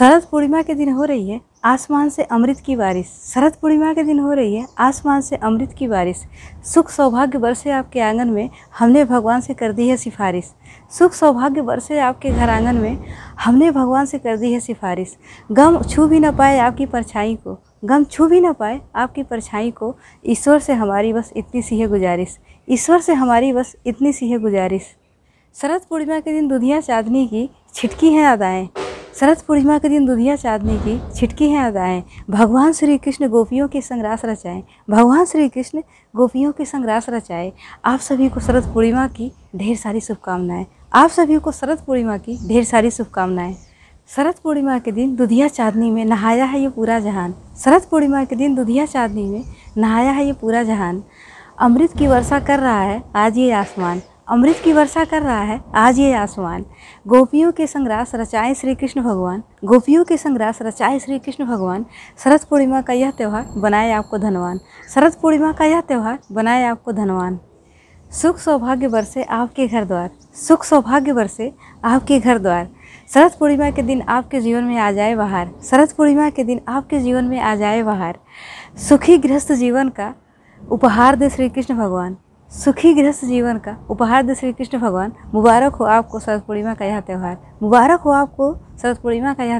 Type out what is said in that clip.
शरद पूर्णिमा के दिन हो रही है, आसमान से अमृत की बारिश। शरद पूर्णिमा के दिन हो रही है, आसमान से अमृत की बारिश। सुख सौभाग्य बरसे आपके आँगन में, हमने भगवान से कर दी है सिफारिश। सुख सौभाग्य बरसे आपके घर आँगन में, हमने भगवान से कर दी है सिफारिश। गम छू भी ना पाए आपकी परछाई को, गम छू भी ना पाए आपकी परछाई को, ईश्वर से हमारी बस इतनी सी है गुजारिश। ईश्वर से हमारी बस इतनी सी है गुजारिश। शरद पूर्णिमा के दिन दुधिया चांदनी की, छिटकी हैं अदाएँ। शरद पूर्णिमा के दिन दुधिया चांदनी की छिटकी हैं अदाएँ। भगवान श्री कृष्ण गोपियों के संग रास रचाएँ। भगवान श्री कृष्ण गोपियों के संग रास रचाए। आप सभी को शरद पूर्णिमा की ढेर सारी शुभकामनाएँ। आप सभी को शरद पूर्णिमा की ढेर सारी शुभकामनाएँ। शरद पूर्णिमा के दिन दुधिया चांदनी में नहाया है ये पूरा जहान। शरद पूर्णिमा के दिन दुधिया चांदनी में नहाया है ये पूरा जहान। अमृत की वर्षा कर रहा है, आज ये आसमान। अमृत की वर्षा कर रहा है, आज ये आसमान गोपियों के संग्रास रचाए श्री कृष्ण भगवान। गोपियों के संग्रास रचाए श्री कृष्ण भगवान। शरद पूर्णिमा का यह त्यौहार बनाए आपको धनवान। शरद पूर्णिमा का यह त्यौहार बनाए आपको धनवान। सुख सौभाग्य बरसे आपके घर द्वार। सुख सौभाग्य बरसे आपके घर द्वार। शरद पूर्णिमा के दिन आपके जीवन में आ जाए बाहर शरद पूर्णिमा के दिन आपके जीवन में आ जाए बाहर सुखी गृहस्थ जीवन का उपहार दे श्री कृष्ण भगवान। सुखी गृहस्थ जीवन का उपहार दे श्री कृष्ण भगवान। मुबारक हो आपको शरद पूर्णिमा का यह त्यौहार। मुबारक हो आपको शरद पूर्णिमा का यह